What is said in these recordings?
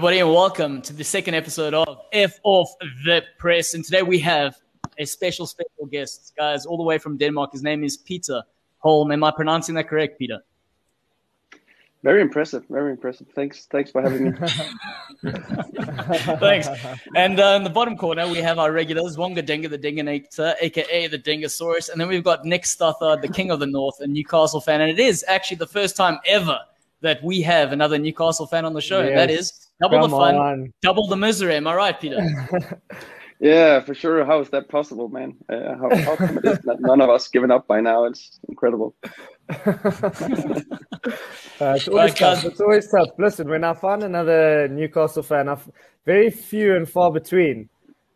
Everybody, and welcome to the second episode of F Off the Press. And today we have a special, special guest, guys, all the way from Denmark. His name is Peter Holm. Am I pronouncing that correct, Peter? Very impressive. Very impressive. Thanks. Thanks for having me. Thanks. And uh, in the bottom corner, we have our regulars, Wonga Denga, the Dinganator, aka the Dingosaurus. And then we've got Nick Stothard, the King of the North, a Newcastle fan. And it is actually the first time ever that we have another Newcastle fan on the show. Yes. That is double Come the fun, on. double the misery. Am I right, Peter? yeah, for sure. How is that possible, man? Uh, how, how come it is that none of us given up by now? It's incredible. uh, it's always tough. It's always tough. Listen, when I find another Newcastle fan, I've very few and far between.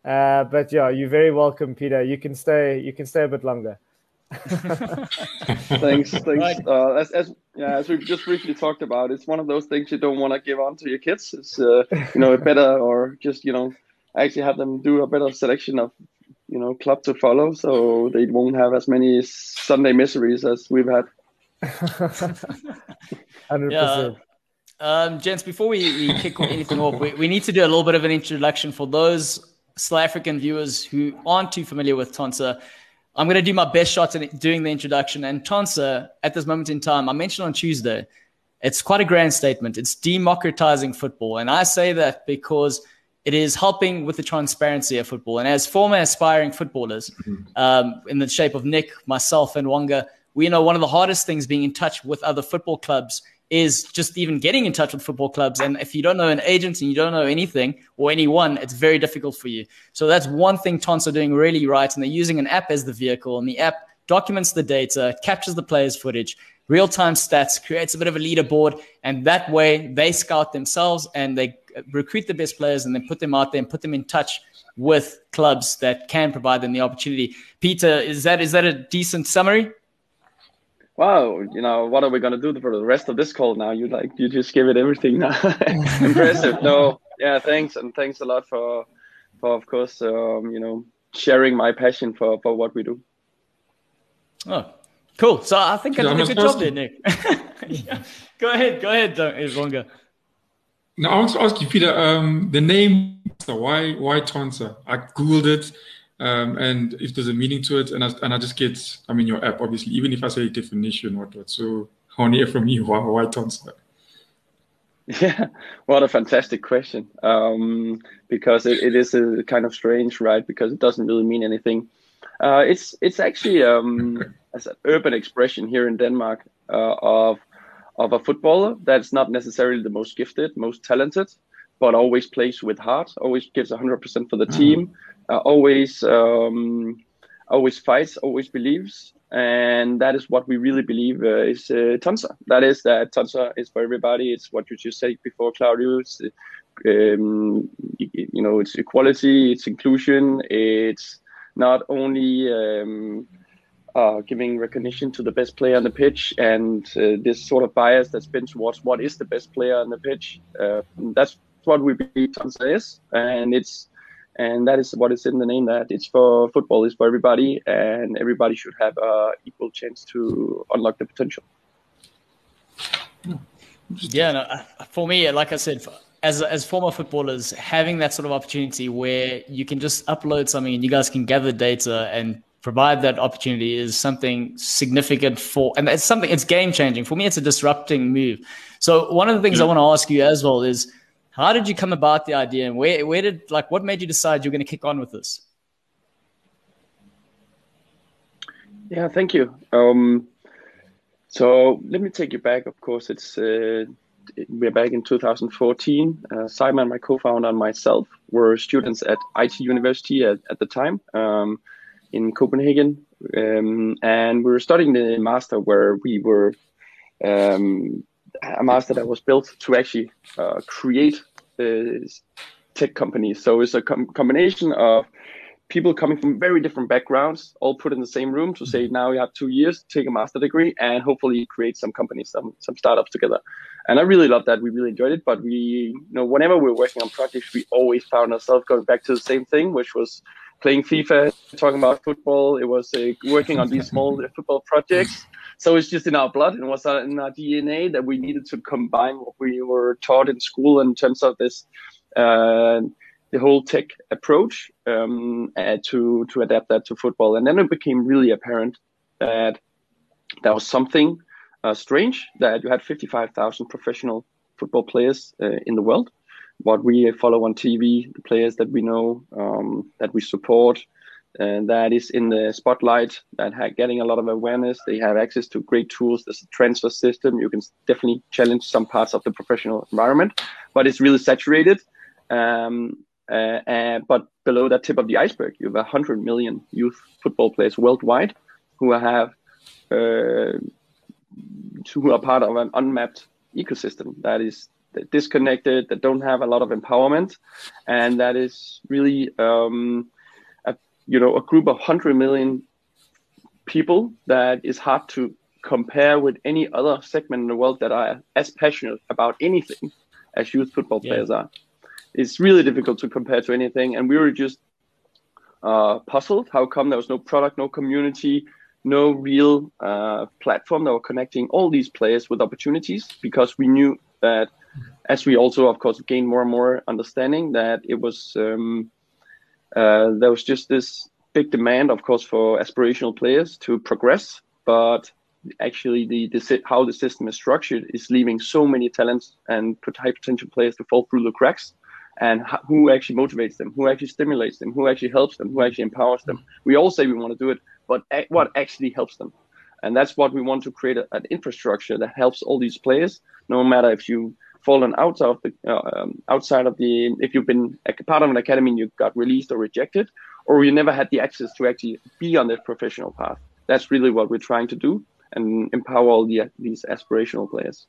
Uh, but yeah, you're very welcome, Peter. You can stay. You can stay a bit longer. thanks, thanks. Right. Uh, as, as yeah, as we've just briefly talked about, it's one of those things you don't want to give on to your kids. It's uh, you know better or just you know actually have them do a better selection of you know club to follow, so they won't have as many Sunday miseries as we've had. Hundred yeah. Um, gents, before we, we kick anything off, we, we need to do a little bit of an introduction for those South African viewers who aren't too familiar with Tonsser. I'm going to do my best shot at doing the introduction. And Tonsser, at this moment in time, I mentioned on Tuesday, it's quite a grand statement. It's democratizing football. And I say that because it is helping with the transparency of football. And as former aspiring footballers, mm-hmm. um, in the shape of Nick, myself, and Wonga, we know one of the hardest things being in touch with other football clubs is just even getting in touch with football clubs. And if you don't know an agent and you don't know anything or anyone, it's very difficult for you. So that's one thing Tons are doing really right. And they're using an app as the vehicle, and the app documents the data, captures the players' footage, real time stats, creates a bit of a leaderboard. And that way they scout themselves and they recruit the best players and then put them out there and put them in touch with clubs that can provide them the opportunity. Peter, is that is that a decent summary? Wow, you know, what are we gonna do for the rest of this call now? You like you just give it everything now. Impressive. No, yeah, thanks and thanks a lot for for of course um, you know sharing my passion for for what we do. Oh, cool. So I think I did a good job there, Nick. yeah. Go ahead, go ahead, Ivonga. Now I want to ask you, Peter, um, the name, why why Tonsser? I googled it um, and if there's a meaning to it, and I, and I just get, I mean, your app, obviously, even if I say definition, what, what. So I want to hear from you. Why, why Tonsser? Yeah, what a fantastic question. Um, because it, it is a kind of strange, right? Because it doesn't really mean anything. Uh, it's it's actually um, as an urban expression here in Denmark uh, of of a footballer that's not necessarily the most gifted, most talented, but always plays with heart, always gives 100% for the mm-hmm. team, uh, always um, always fights, always believes, and that is what we really believe uh, is uh, Tonsser. That is that Tonsser is for everybody. It's what you just said before, Claudio. It's, um, you know, it's equality, it's inclusion, it's not only um, uh, giving recognition to the best player on the pitch and uh, this sort of bias that's been towards what is the best player on the pitch. Uh, that's what we believe Tonsser is, and it's and that is what is in the name that it's for football is for everybody and everybody should have a equal chance to unlock the potential. Yeah no, for me like i said as as former footballers having that sort of opportunity where you can just upload something and you guys can gather data and provide that opportunity is something significant for and it's something it's game changing for me it's a disrupting move. So one of the things i mm. want to ask you as well is how did you come about the idea, and where where did like what made you decide you're going to kick on with this? Yeah, thank you. Um, so let me take you back. Of course, it's uh, we're back in 2014. Uh, Simon, my co-founder, and myself were students at IT University at, at the time um, in Copenhagen, um, and we were studying the master where we were um, a master that was built to actually uh, create tech companies. So it's a com- combination of people coming from very different backgrounds, all put in the same room to say now you have two years, take a master degree, and hopefully create some companies, some some startups together. And I really loved that. We really enjoyed it. But we, you know, whenever we were working on projects, we always found ourselves going back to the same thing, which was playing FIFA, talking about football. It was uh, working on these small football projects so it's just in our blood and was in our DNA that we needed to combine what we were taught in school in terms of this, uh, the whole tech approach um, uh, to to adapt that to football. And then it became really apparent that there was something uh, strange that you had 55,000 professional football players uh, in the world. What we follow on TV, the players that we know, um, that we support, that is in the spotlight, that are getting a lot of awareness. They have access to great tools. There's a transfer system. You can definitely challenge some parts of the professional environment, but it's really saturated. Um, uh, uh, but below that tip of the iceberg, you have 100 million youth football players worldwide who have uh, who are part of an unmapped ecosystem that is disconnected, that don't have a lot of empowerment, and that is really um, you know a group of hundred million people that is hard to compare with any other segment in the world that are as passionate about anything as youth football yeah. players are. It's really difficult to compare to anything, and we were just uh, puzzled. How come there was no product, no community, no real uh, platform that were connecting all these players with opportunities because we knew that as we also of course gained more and more understanding that it was um, uh, there was just this big demand of course for aspirational players to progress but actually the, the how the system is structured is leaving so many talents and high potential players to fall through the cracks and who actually motivates them who actually stimulates them who actually helps them who actually empowers them we all say we want to do it but what actually helps them. And that's what we want to create a, an infrastructure that helps all these players, no matter if you've fallen out of the uh, um, outside of the if you've been a part of an academy and you got released or rejected, or you never had the access to actually be on that professional path. That's really what we're trying to do and empower all the, these aspirational players.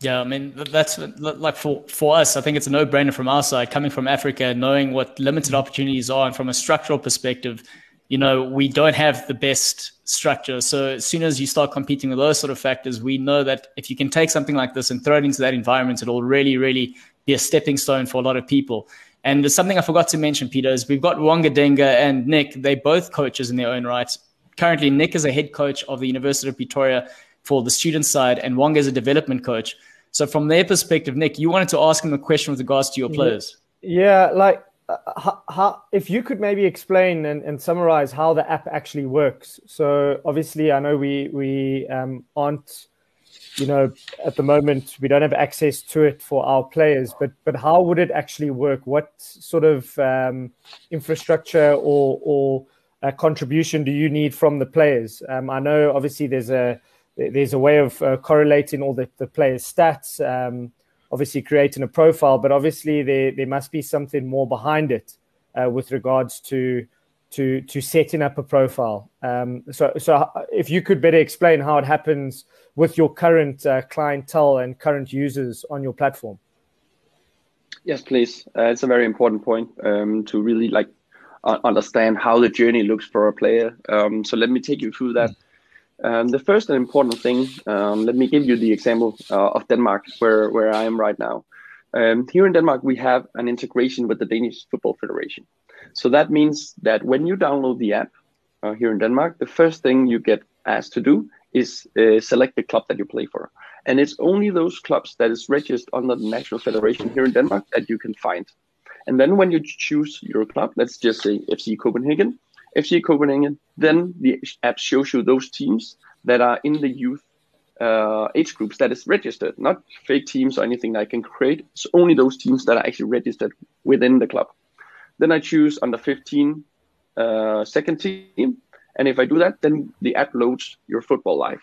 Yeah, I mean that's like for for us. I think it's a no-brainer from our side, coming from Africa, knowing what limited opportunities are, and from a structural perspective, you know, we don't have the best structure. So as soon as you start competing with those sort of factors, we know that if you can take something like this and throw it into that environment, it'll really, really be a stepping stone for a lot of people. And there's something I forgot to mention, Peter, is we've got Wonga Denga and Nick. They're both coaches in their own right. Currently, Nick is a head coach of the University of Pretoria for the student side, and Wonga is a development coach. So from their perspective, Nick, you wanted to ask him a question with regards to your players. Yeah, like how, how, if you could maybe explain and, and, summarize how the app actually works. So obviously, I know we we um, aren't, you know, at the moment we don't have access to it for our players. But but how would it actually work? What sort of um, infrastructure or or uh, contribution do you need from the players? Um, I know obviously there's a there's a way of uh, correlating all the, the players' stats. Um, obviously creating a profile, but obviously there there must be something more behind it uh, with regards to to to setting up a profile. Um, so so if you could better explain how it happens with your current uh, clientele and current users on your platform. Yes, please. Uh, it's a very important point um, to really like understand how the journey looks for a player. Um, so let me take you through that. Mm. Um, the first and important thing, um, let me give you the example uh, of Denmark, where, where I am right now. Um, here in Denmark, we have an integration with the Danish Football Federation. So that means that when you download the app uh, here in Denmark, the first thing you get asked to do is uh, select the club that you play for. And it's only those clubs that is registered under the National Federation here in Denmark that you can find. And then when you choose your club, let's just say FC Copenhagen, FC Copenhagen, then the app shows you those teams that are in the youth uh, age groups that is registered, not fake teams or anything that I can create. It's only those teams that are actually registered within the club. Then I choose under 15 uh, second team. And if I do that, then the app loads your football life.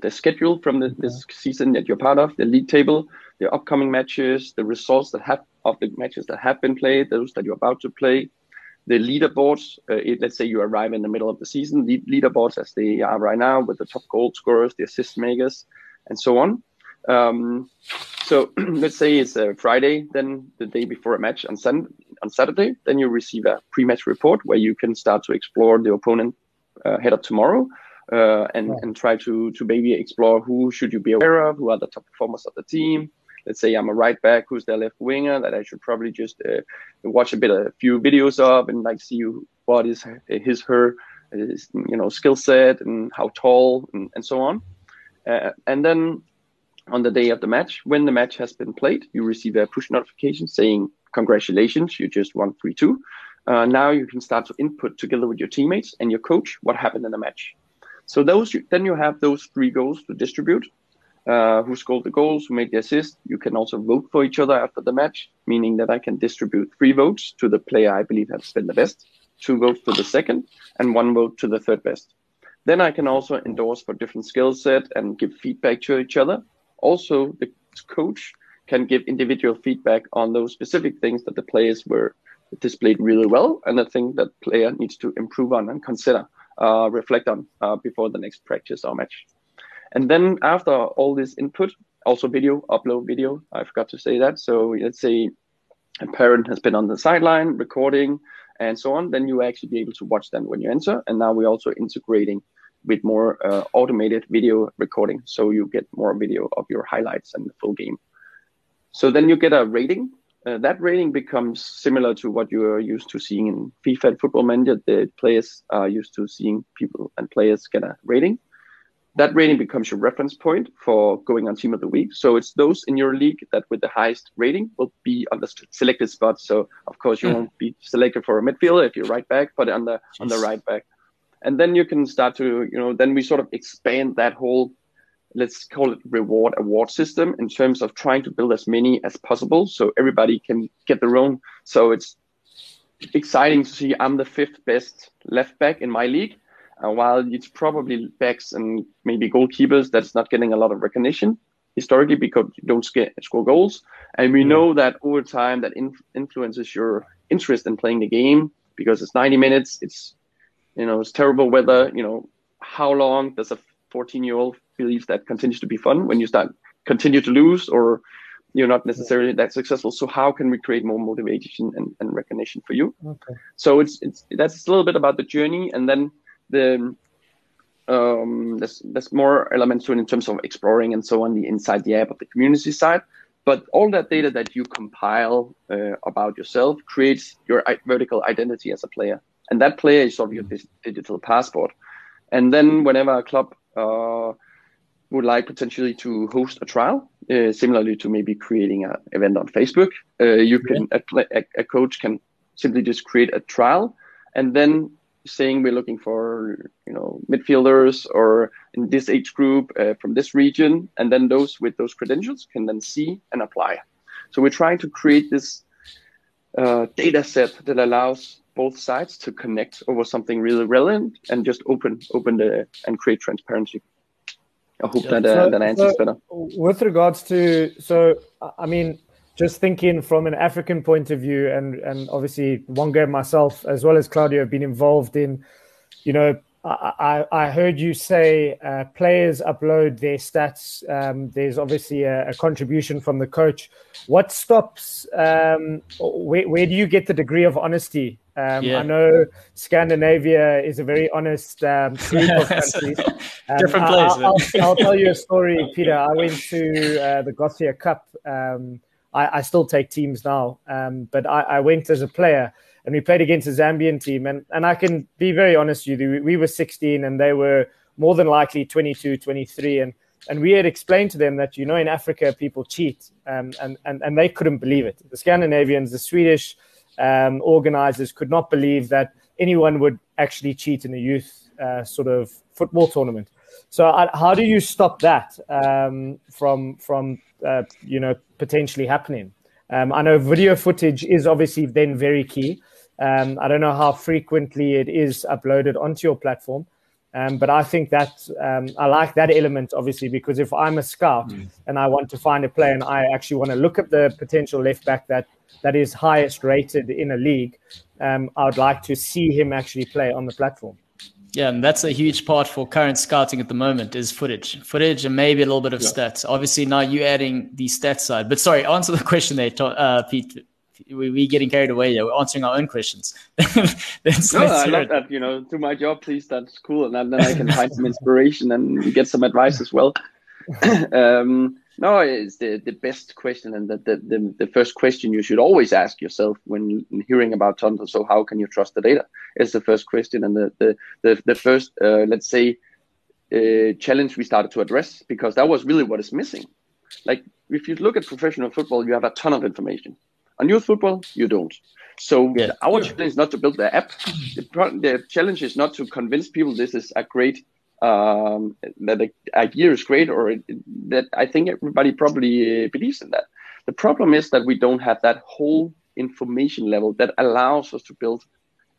The schedule from the, this season that you're part of, the league table, the upcoming matches, the results that have of the matches that have been played, those that you're about to play, the leaderboards. Uh, it, let's say you arrive in the middle of the season, lead, leaderboards as they are right now with the top goal scorers, the assist makers, and so on. Um, so let's say it's a Friday, then the day before a match on, sun- on Saturday, then you receive a pre-match report where you can start to explore the opponent uh, head up tomorrow. Uh, and, yeah. and try to to maybe explore who should you be aware of, who are the top performers of the team, let's say I'm a right back who's their left winger that I should probably just uh, watch a bit, a few videos of and like see what is his her his you know skill set and how tall and, and so on. Uh, and then on the day of the match, when the match has been played, you receive a push notification saying congratulations, you just won three two. Uh, now you can start to input together with your teammates and your coach what happened in the match. So those then you have those three goals to distribute. Uh, who scored the goals, who made the assist. You can also vote for each other after the match, meaning that I can distribute three votes to the player I believe has been the best, two votes to the second, and one vote to the third best. Then I can also endorse for different skill set and give feedback to each other. Also, the coach can give individual feedback on those specific things that the players were displayed really well and the thing that player needs to improve on and consider, uh, reflect on uh, before the next practice or match. And then after all this input, also video, upload video, I forgot to say that. So let's say a parent has been on the sideline recording and so on, then you actually be able to watch them when you enter. And now we're also integrating with more uh, automated video recording. So you get more video of your highlights and the full game. So then you get a rating. Uh, that rating becomes similar to what you are used to seeing in FIFA Football Manager. The players are used to seeing people and players get a rating that rating becomes your reference point for going on team of the week. So it's those in your league that with the highest rating will be on the selected spot. So of course you mm. won't be selected for a midfielder if you're right back, but on the Jeez. on the right back. And then you can start to, you know, then we sort of expand that whole let's call it reward award system in terms of trying to build as many as possible so everybody can get their own. So it's exciting to see I'm the fifth best left back in my league uh, while it's probably backs and maybe goalkeepers that's not getting a lot of recognition historically because you don't score goals. And we mm. know that over time that inf- influences your interest in playing the game because it's 90 minutes. It's you know it's terrible weather. You know how long does a 14 year old believe that continues to be fun when you start continue to lose or you're not necessarily that successful. So how can we create more motivation and, and recognition for you? Okay. So it's it's that's a little bit about the journey, and then the um, there's there's more elements to it in terms of exploring and so on the inside the app of the community side. But all that data that you compile uh, about yourself creates your vertical identity as a player, and that player is sort of your digital passport. And then whenever a club uh, would like potentially to host a trial, uh, similarly to maybe creating an event on Facebook, uh, you can a, a, coach can simply just create a trial, and then saying we're looking for you know midfielders or in this age group uh, from this region and then those with those credentials can then see and apply. So we're trying to create this uh, data set that allows both sides to connect over something really relevant and just open open the and create transparency. I hope yeah. that uh, so, that answers so better. with regards to so i mean just thinking from an African point of view, and and obviously Wonga myself as well as Claudio have been involved in, you know, I, I, heard you say uh, players upload their stats. Um, there's obviously a, a, contribution from the coach. What stops? Um, where, where do you get the degree of honesty? Um, yeah. I know Scandinavia is a very honest um, group of countries. Um, Different place. I'll, I'll, I'll, tell you a story, Peter. I went to uh, the Gothia Cup um, I, I still take teams now, um, but I, I, went as a player and we played against a Zambian team. And, and I can be very honest with you, we, we were 16 and they were more than likely 22, 23. And, and we had explained to them that, you know, in Africa, people cheat. Um, and, and, and they couldn't believe it. The Scandinavians, the Swedish um, organizers could not believe that anyone would actually cheat in a youth uh, sort of football tournament. So, uh, how do you stop that um, from from uh, you know potentially happening. Um, I know video footage is obviously then very key. Um, I don't know how frequently it is uploaded onto your platform, um, but I think that um, I like that element obviously because if I'm a scout mm. and I want to find a player and I actually want to look at the potential left back that that is highest rated in a league, um, I would like to see him actually play on the platform. Yeah, and that's a huge part for current scouting at the moment is footage, footage, and maybe a little bit of yeah. stats. Obviously, now you're adding the stats side. But sorry, answer the question there, uh, Pete. We we getting carried away here. We're answering our own questions. let's, no, let's I love it. that. You know, do my job, please. That's cool, and then I can find some inspiration and get some advice as well. um, No, it's the, the best question and the, the, the, first question you should always ask yourself when hearing about Tonsser. So how can you trust the data? Is the first question and the the the, the first uh, let's say uh, challenge we started to address because that was really what is missing. Like if you look at professional football, you have a ton of information. On youth football, you don't. So yeah. our challenge is not to build the app. The, the challenge is not to convince people this is a great um, that the idea is great or it, that I think everybody probably believes in that. The problem is that we don't have that whole information level that allows us to build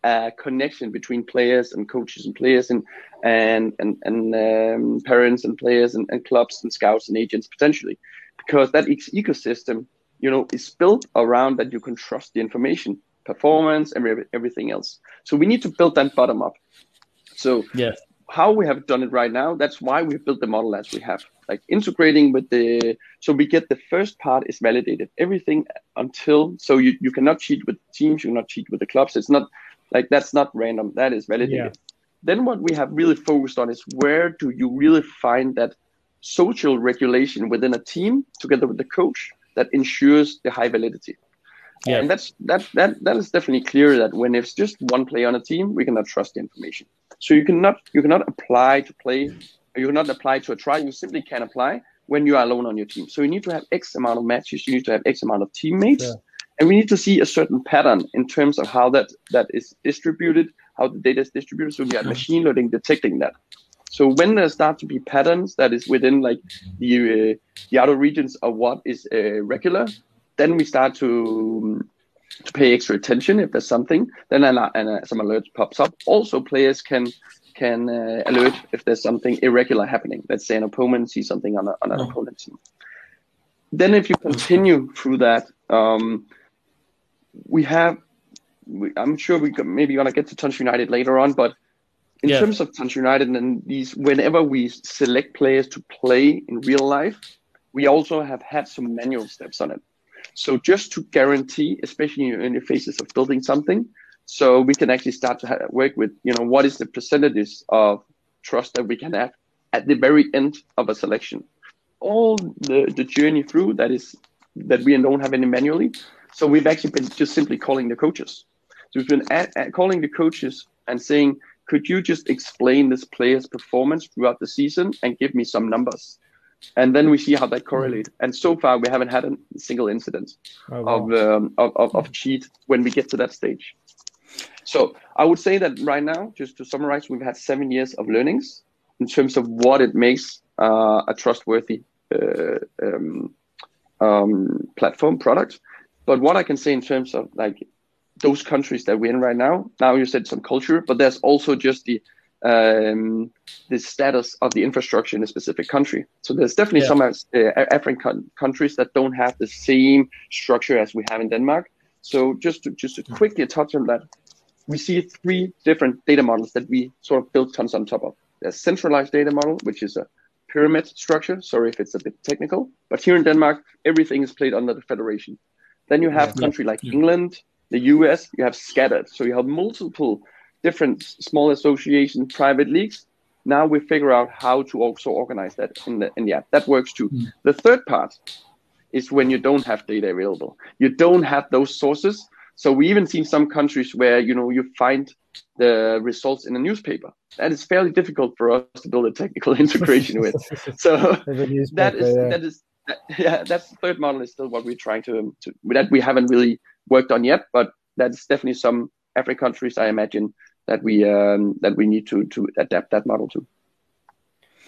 a connection between players and coaches and players and and and, and um, parents and players and, and clubs and scouts and agents potentially. Because that ecosystem you know is built around that you can trust the information performance and everything else. So we need to build that bottom up. So yeah how we have done it right now that's why we built the model as we have like integrating with the so we get the first part is validated everything until so you, you cannot cheat with teams you cannot cheat with the clubs it's not like that's not random that is validated yeah. then what we have really focused on is where do you really find that social regulation within a team together with the coach that ensures the high validity yeah. And that's that that that is definitely clear that when it's just one player on a team, we cannot trust the information. So you cannot you cannot apply to play, you cannot apply to a trial. You simply can't apply when you are alone on your team. So you need to have X amount of matches. You need to have X amount of teammates, yeah. and we need to see a certain pattern in terms of how that that is distributed, how the data is distributed. So we are machine learning detecting that. So when there start to be patterns that is within like the uh, the outer regions of what is uh, regular, then we start to to pay extra attention if there's something. Then an, an, some alerts pops up. Also, players can can uh, alert if there's something irregular happening. Let's say an opponent sees something on, a, on an oh. opponent team. Then, if you continue through that, um, we have. We, I'm sure we maybe gonna get to Touch United later on, but in yeah. terms of Touch United and these, whenever we select players to play in real life, we also have had some manual steps on it. So just to guarantee, especially in the phases of building something, so we can actually start to have, work with, you know, what is the percentages of trust that we can have at the very end of a selection. All the, the journey through that is that we don't have any manually. So we've actually been just simply calling the coaches. So we've been at, at calling the coaches and saying, could you just explain this player's performance throughout the season and give me some numbers? And then we see how that correlates. And so far, we haven't had a single incident oh, wow. of, um, of, of, of cheat when we get to that stage. So I would say that right now, just to summarize, we've had seven years of learnings in terms of what it makes uh, a trustworthy uh, um, um, platform product. But what I can say in terms of like those countries that we're in right now, now you said some culture, but there's also just the um, the status of the infrastructure in a specific country. So there's definitely yeah. some uh, African countries that don't have the same structure as we have in Denmark. So just to just to quickly touch on that, we see three different data models that we sort of built tons on top of. There's centralized data model, which is a pyramid structure. Sorry if it's a bit technical, but here in Denmark, everything is played under the federation. Then you have yeah. country like yeah. England, the US, you have scattered. So you have multiple different small associations, private leagues. Now we figure out how to also organize that in the in the app. That works too. Mm. The third part is when you don't have data available. You don't have those sources. So we even seen some countries where you know you find the results in a newspaper. That is fairly difficult for us to build a technical integration with. So that is yeah. that is yeah that's the third model is still what we're trying to, to that we haven't really worked on yet, but that's definitely some African countries I imagine that we um, that we need to to adapt that model to.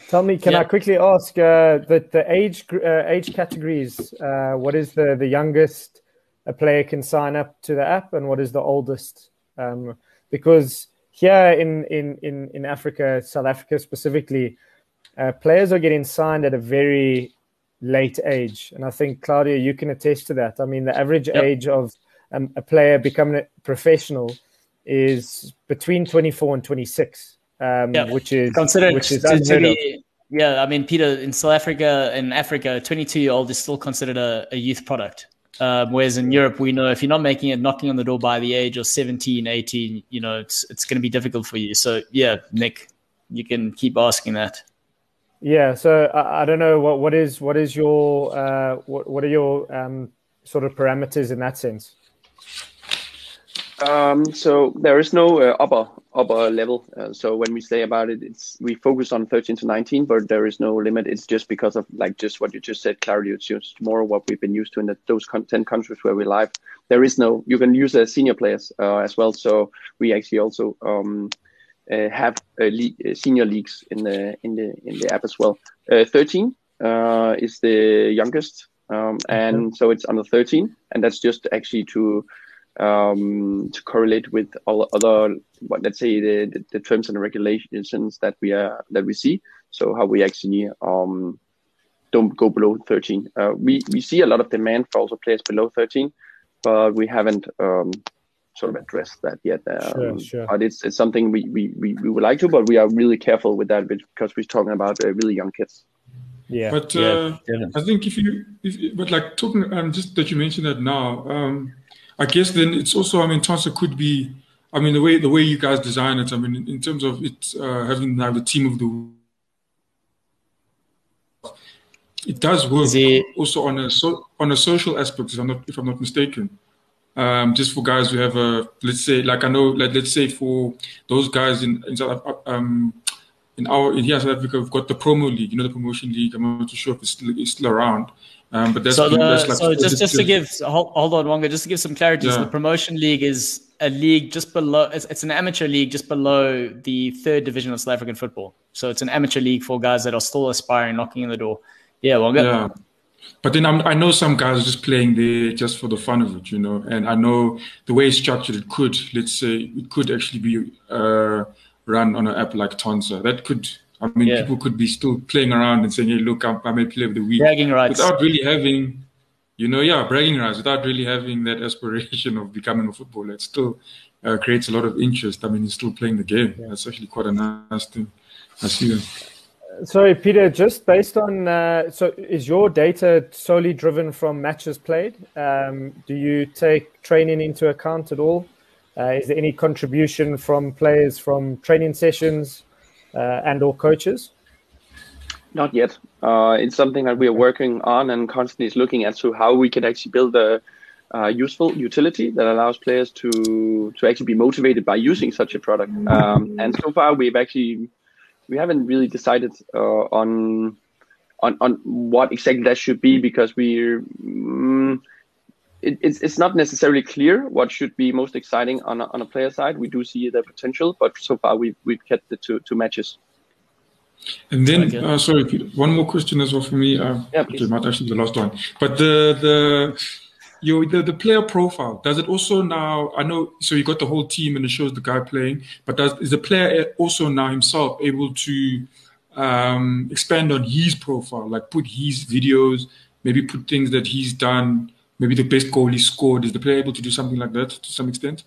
Tell me, can yeah. I quickly ask uh, the the age uh, age categories? Uh, what is the the youngest a player can sign up to the app, and what is the oldest? Um, because here in, in in in Africa, South Africa specifically, uh, players are getting signed at a very late age, and I think Claudio, you can attest to that. I mean, the average yep. age of um, a player becoming a professional is between 24 and 26, um, yeah. which is considered which is to, to be, yeah. I mean, Peter, in South Africa and Africa, 22 year old is still considered a, a youth product. Um, whereas in Europe, we know if you're not making it, knocking on the door by the age of 17, 18, you know, it's it's going to be difficult for you. So yeah, Nick, you can keep asking that. Yeah, so I, I, don't know what what is what is your uh, what what are your um, sort of parameters in that sense? Um, so there is no uh, upper upper level. Uh, so when we say about it, it's we focus on 13 to 19, but there is no limit. It's just because of like just what you just said, clarity. It's just more what we've been used to in the, those 10 countries where we live. There is no. You can use as senior players uh, as well. So we actually also um, uh, have le- uh, senior leagues in the in the in the app as well. Uh, 13 is the youngest, um, and so it's under 13, and that's just actually to um, to correlate with all other what let's say the, the, the, terms and regulations that we are that we see. So how we actually um, don't go below 13. Uh, we we see a lot of demand for also players below 13, but we haven't um, sort of addressed that yet. Um, sure, sure. But it's it's something we, we, we, we would like to, but we are really careful with that because we're talking about uh, really young kids. Yeah, but uh, yeah, I think if you, if, but like talking, um, just that you mentioned that now, um, I guess then it's also, I mean, Tonsser could be, I mean, the way the way you guys design it, I mean, in, terms of it uh, having now the team of the, it does work also on a so, on a social aspect, if I'm not if I'm not mistaken. Um, just for guys who have a, let's say, like I know, like let's say for those guys in in South, um, in our in here South Africa, we've got the promo league, you know, the promotion league. I'm not too sure if it's still, it's still around. Um, but that's, so, the, like, so just, just to give hold, hold on, Wonga, just to give some clarity. Yeah. So the promotion league is a league just below. It's, it's, an amateur league just below the third division of South African football. So it's an amateur league for guys that are still aspiring, knocking in the door. Yeah, Wonga. Yeah. But then I'm, i know some guys just playing there just for the fun of it, you know. And I know the way it's structured, it could, let's say, it could actually be uh, run on an app like Tonsser. That could I mean, yeah. people could be still playing around and saying, "Hey, look, I'm, I'm a player of the week," bragging rights without really having, you know, yeah, bragging rights without really having that aspiration of becoming a footballer. It still uh, creates a lot of interest. I mean, he's still playing the game. Yeah. That's actually quite a nice thing. I see that. Sorry, Peter. Just based on uh, so, is your data solely driven from matches played? Um, do you take training into account at all? Uh, is there any contribution from players from training sessions? Uh, and or coaches? Not yet. Uh, it's something that we are working on and constantly is looking at so how we can actually build a uh, useful utility that allows players to to actually be motivated by using such a product. Um, and so far, we've actually we haven't really decided uh, on on on what exactly that should be because we're. Um, it, it's, it's not necessarily clear what should be most exciting on a, on a player side. We do see the potential, but so far we've, we've kept it to, two matches. And then, uh, sorry, one more question as well for me. Uh, yeah, okay, not actually the last one, but the the your the, the player profile does it also now? I know, so you got the whole team and it shows the guy playing, but does is the player also now himself able to um, expand on his profile, like put his videos, maybe put things that he's done maybe the best goal he scored. Is the player able to do something like that to some extent?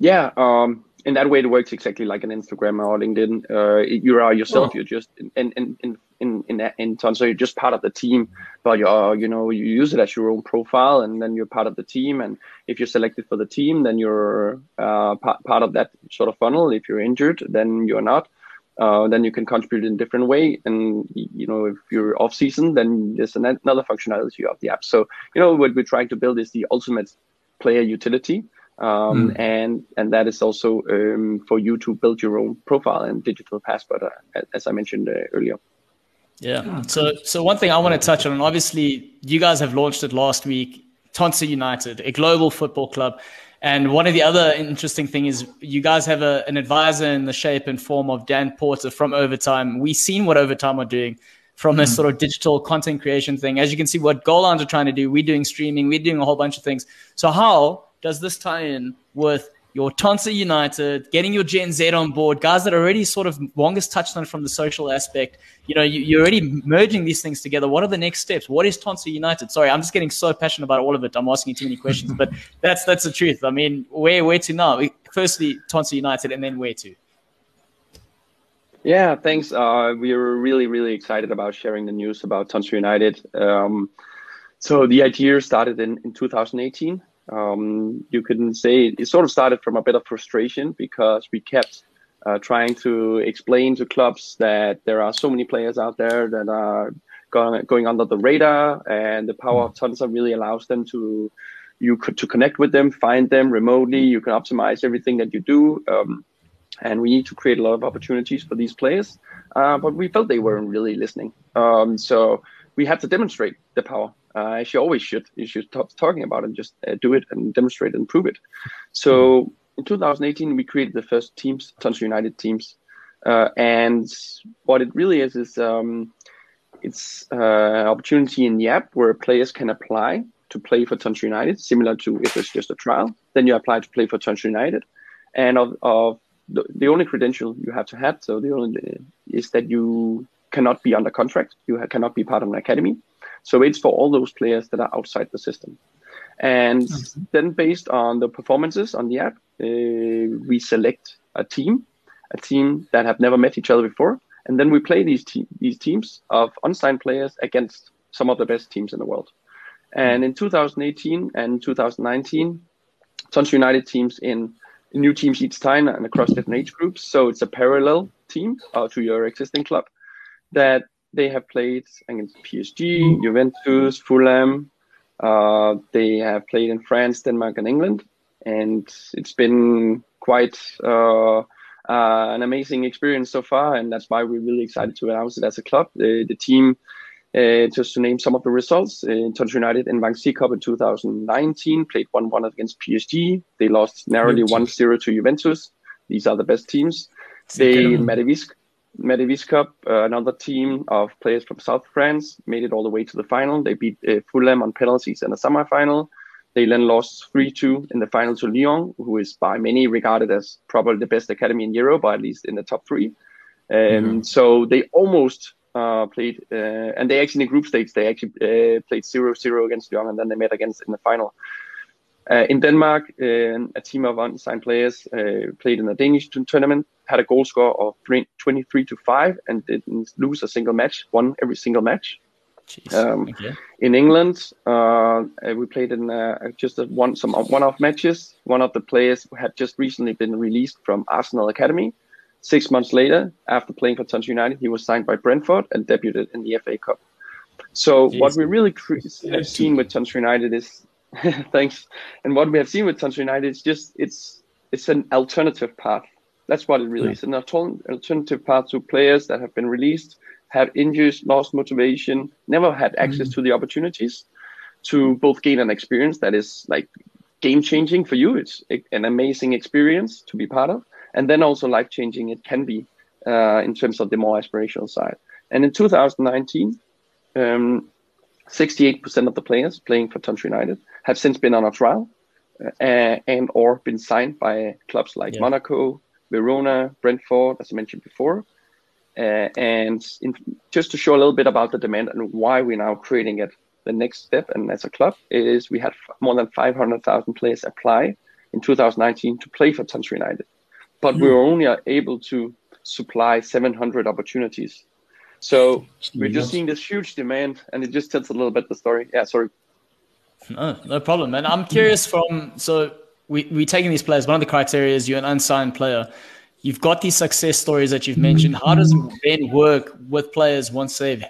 Yeah, um, in that way, it works exactly like an Instagram or LinkedIn. Uh, you are yourself. Oh. You're just in in in in in in ton, so you're just part of the team. But you are, you know, you use it as your own profile, and then you're part of the team. And if you're selected for the team, then you're uh, part part of that sort of funnel. If you're injured, then you're not uh, then you can contribute in a different way. And you know, if you're off season, then there's another functionality of the app. So you know, what we're trying to build is the ultimate player utility, um, mm. and and that is also um, for you to build your own profile and digital passport, uh, as I mentioned uh, earlier. Yeah. So so one thing I want to touch on, and obviously you guys have launched it last week, Tonsser United, a global football club. And one of the other interesting thing is you guys have a, an advisor in the shape and form of Dan Porter from Overtime. We've seen what Overtime are doing from a mm. sort of digital content creation thing. As you can see, what Goal are trying to do, we're doing streaming, we're doing a whole bunch of things. So how does this tie in with your Tonsser United, getting your Gen Z on board, guys that are already sort of longest touched on from the social aspect. You know, you, are already merging these things together. What are the next steps? What is Tonsser United? Sorry, I'm just getting so passionate about all of it. I'm asking you too many questions, but that's that's the truth. I mean, where where to now? Firstly, Tonsser United, and then where to? Yeah, thanks. Uh, we are really really excited about sharing the news about Tonsser United. Um, so the idea started in, in 2018 um, you can say it sort of started from a bit of frustration because we kept uh, trying to explain to clubs that there are so many players out there that are going, going under the radar, and the power of Tonsser really allows them to you could to connect with them, find them remotely. You can optimize everything that you do, um, and we need to create a lot of opportunities for these players. Uh, but we felt they weren't really listening, um, so we had to demonstrate the power. Uh, as you always should, you should stop talking about it, and just uh, do it and demonstrate and prove it. So in 2018, we created the first teams, Tonsser United teams, uh, and what it really is is um, it's uh, an opportunity in the app where players can apply to play for Tonsser United, similar to if it's just a trial. Then you apply to play for Tonsser United, and of, of the, the, only credential you have to have, so the only is that you cannot be under contract. You cannot be part of an academy. So it's for all those players that are outside the system. And okay. then based on the performances on the app, uh, we select a team, a team that have never met each other before, and then we play these te- these teams of unsigned players against some of the best teams in the world. And in 2018 and 2019, Tonsser United teams in new teams each time and across different age groups. So it's a parallel team uh, to your existing club that they have played against PSG, Juventus, Fulham. Uh, they have played in France, Denmark, and England, and it's been quite uh, uh, an amazing experience so far. And that's why we're really excited to announce it as a club. The, the team uh, just to name some of the results, uh, Tonsser United in Vang Cup in 2019 played 1-1 against PSG. They lost narrowly 1-0 to Juventus. These are the best teams. They Metavis Cup, uh, another team of players from South France, made it all the way to the final. They beat uh, Fulham on penalties in the semi-final. They then lost 3-2 in the final to Lyon, who is by many regarded as probably the best academy in Europe, or at least in the top three. Um, mm-hmm. So they almost uh, played, uh, and they actually in the group stage they actually uh, played 0-0 against Lyon, and then they met against in the final. Uh, in Denmark, uh, a team of unsigned players uh, played in a Danish tournament, had a goal score of 23 to five, and didn't lose a single match, won every single match. Um, okay. In England, we played in just a one some one-off matches. One of the players had just recently been released from Arsenal Academy, Six months later, after playing for Tonsser United, he was signed by Brentford and debuted in the FA Cup. So Jeez. what we really cre- have seen with Tonsser United is thanks, and what we have seen with Tonsser United is just it's it's an alternative path. That's what it really yeah. is an alternative path to players that have been released, have injuries, lost motivation, never had access mm-hmm. to the opportunities to both gain an experience that is like game changing for you. It's an amazing experience to be part of, and then also life changing it can be uh, in terms of the more aspirational side. And in 2019, um, 68% of the players playing for Tonsser United have since been on a trial uh, and or been signed by clubs like yeah. Monaco, Verona, Brentford, as I mentioned before. Uh, and in, just to show a little bit about the demand and why we're now creating it, the next step and as a club is we had more than 500,000 players apply in 2019 to play for Tonsser United but we were hmm. only able to supply 700 opportunities. So we're just seeing this huge demand, and it just tells a little bit the story. Yeah, sorry. No, no problem. And I'm curious mm. from so we we're taking these players. One of the criteria is you're an unsigned player. You've got these success stories that you've mentioned. How does mm. it then work with players once they've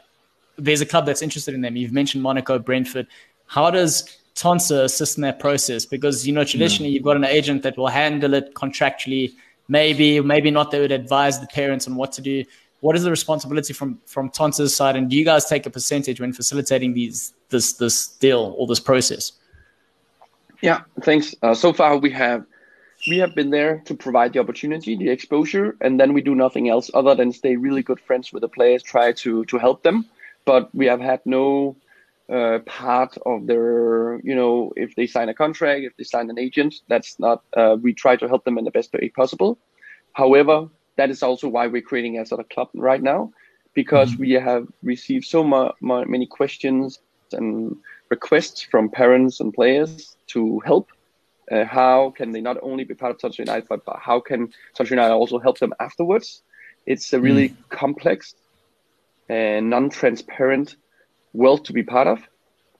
there's a club that's interested in them? You've mentioned Monaco, Brentford. How does Tonsser assist in that process? Because you know mm. traditionally you've got an agent that will handle it contractually maybe maybe not they would advise the parents on what to do what is the responsibility from from Tonsser's side? And do you guys take a percentage when facilitating these this this deal or this process? Yeah thanks. Uh, so far we have we have been there to provide the opportunity the exposure and then we do nothing else other than stay really good friends with the players try to to help them. But we have had no uh, part of their, you know, if they sign a contract, if they sign an agent, that's not, uh, we try to help them in the best way possible. However, that is also why we're creating a sort of club right now, because mm-hmm. we have received so ma- ma- many questions and requests from parents and players to help. Uh, how can they not only be part of Tonsser United, but, but how can Tonsser United also help them afterwards? It's a really mm. complex and non-transparent world to be part of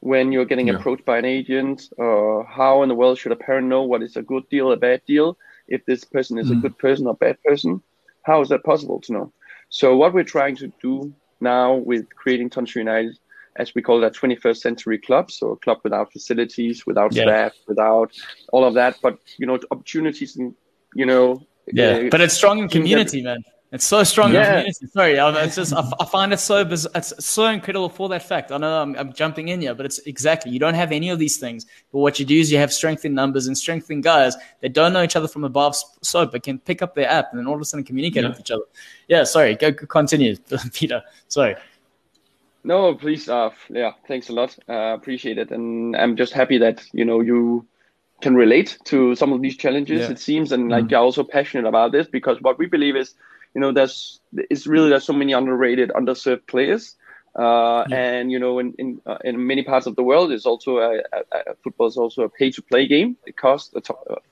when you're getting yeah. approached by an agent uh, how in the world should a parent know what is a good deal a bad deal if this person is mm. a good person or bad person How is that possible to know? So what we're trying to do now with creating Tonsser United, as we call that 21st century club, so a club without facilities, without yeah. staff, without all of that, but you know opportunities and you know. Yeah, uh, but it's strong in community, that, man. It's so strong yeah. Sorry, it's just I, I find it so bizarre. It's so incredible for that fact. I know I'm, I'm, jumping in here, but it's exactly you don't have any of these things. But what you do is you have strength in numbers and strength in guys that don't know each other from above soap, but can pick up their app and then all of a sudden communicate yeah. with each other. Yeah, sorry, go continue, Peter. Sorry. No, please. Uh, yeah, thanks a lot. Uh, appreciate it, and I'm just happy that you know you can relate to some of these challenges. Yeah. It seems, and like mm. you're also passionate about this because what we believe is you know, there's it's really there's so many underrated, underserved players. Uh, yeah. And you know, in in, uh, in many parts of the world, it's also a, a, a football is also a pay-to-play game. It costs a,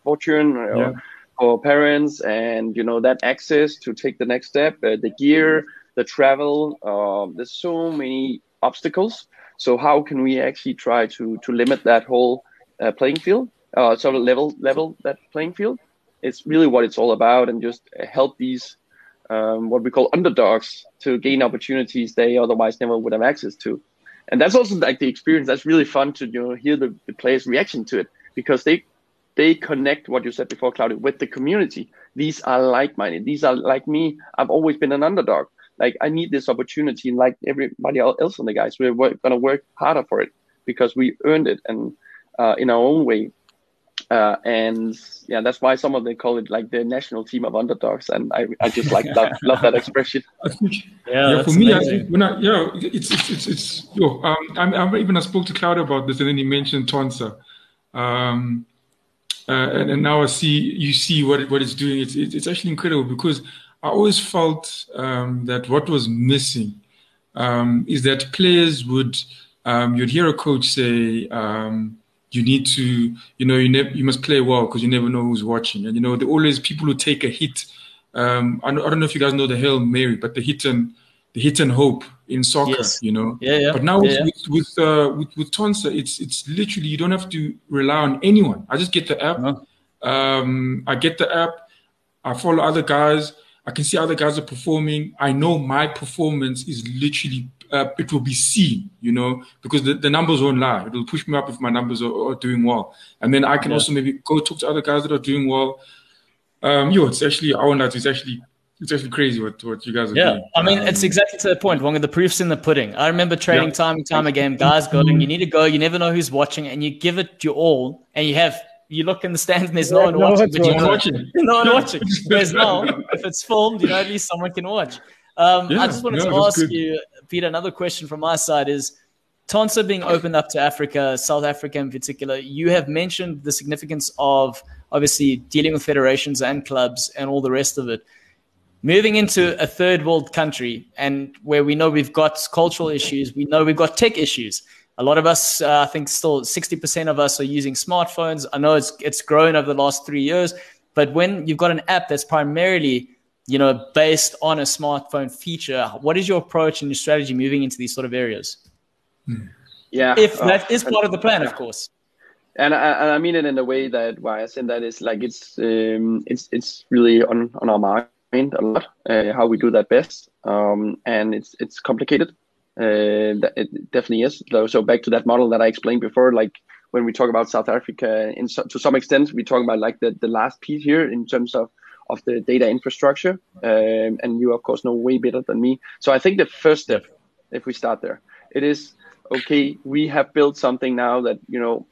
fortune uh, yeah. for parents, and you know that access to take the next step, uh, the gear, the travel. Um, there's so many obstacles. So how can we actually try to to limit that whole uh, playing field? Uh, sort of level level that playing field. It's really what it's all about, and just help these um, what we call underdogs to gain opportunities they otherwise never would have access to. And that's also like the experience. That's really fun to you know hear the, the players' reaction to it because they they connect what you said before, Claudio, with the community. These are like-minded. These are like me. I've always been an underdog. Like I need this opportunity, and like everybody else on the guys, we're gonna work harder for it because we earned it and uh, in our own way. Uh, and yeah, that's why some of them call it like the national team of underdogs, and I, I just like love, love that expression. yeah, yeah for me, I think when I, yeah, it's it's it's, it's yo, um, I, I even I spoke to Cloud about this, and then he mentioned Tonsser, um, uh, and, and now I see you see what it, what it's doing. It's it's actually incredible because I always felt um, that what was missing um, is that players would um, you'd hear a coach say. Um, you need to, you know, you never, you must play well because you never know who's watching. And you know, there always people who take a hit. Um, I, don't, I don't know if you guys know the Hail Mary, but the hit and the hit and hope in soccer, yes. you know. Yeah, yeah. But now yeah, with yeah. with uh, with, with Tonsser, it's it's literally you don't have to rely on anyone. I just get the app. Uh-huh. Um, I get the app. I follow other guys. I can see other guys are performing. I know my performance is literally uh, it will be seen, you know, because the, the numbers won't lie. It will push me up if my numbers are, are doing well. And then I can yeah. also maybe go talk to other guys that are doing well. Um, yo, it's actually, I want it's actually, it's actually crazy what, what you guys are yeah. doing. I mean, um, it's exactly to the point. One of the proofs in the pudding. I remember training yeah. time and time again, guys going, you need to go, you never know who's watching, and you give it your all, and you have you look in the stands and there's yeah, no one no watching. But you watching. no one watching. There's no. If it's filmed, you know at least someone can watch. Um, yeah, I just wanted to ask good. you, Peter, another question from my side is Tonsser being opened up to Africa, South Africa in particular, you have mentioned the significance of obviously dealing with federations and clubs and all the rest of it. Moving into a third world country and where we know we've got cultural issues, we know we've got tech issues. A lot of us, uh, I think, still 60% of us are using smartphones. I know it's it's grown over the last three years, but when you've got an app that's primarily you know, based on a smartphone feature. What is your approach and your strategy moving into these sort of areas? Yeah, if uh, that is part of the plan, of course. And I, and I mean it in a way that why I said that is like it's um, it's it's really on on our mind a lot uh, how we do that best, um, and it's it's complicated. Uh, it definitely is. So so back to that model that I explained before, like when we talk about South Africa, in so, to some extent, we talk about like the the last piece here in terms of of the data infrastructure. Um, and you, of course, know way better than me. So I think the first step, if we start there, it is okay. We have built something now that you know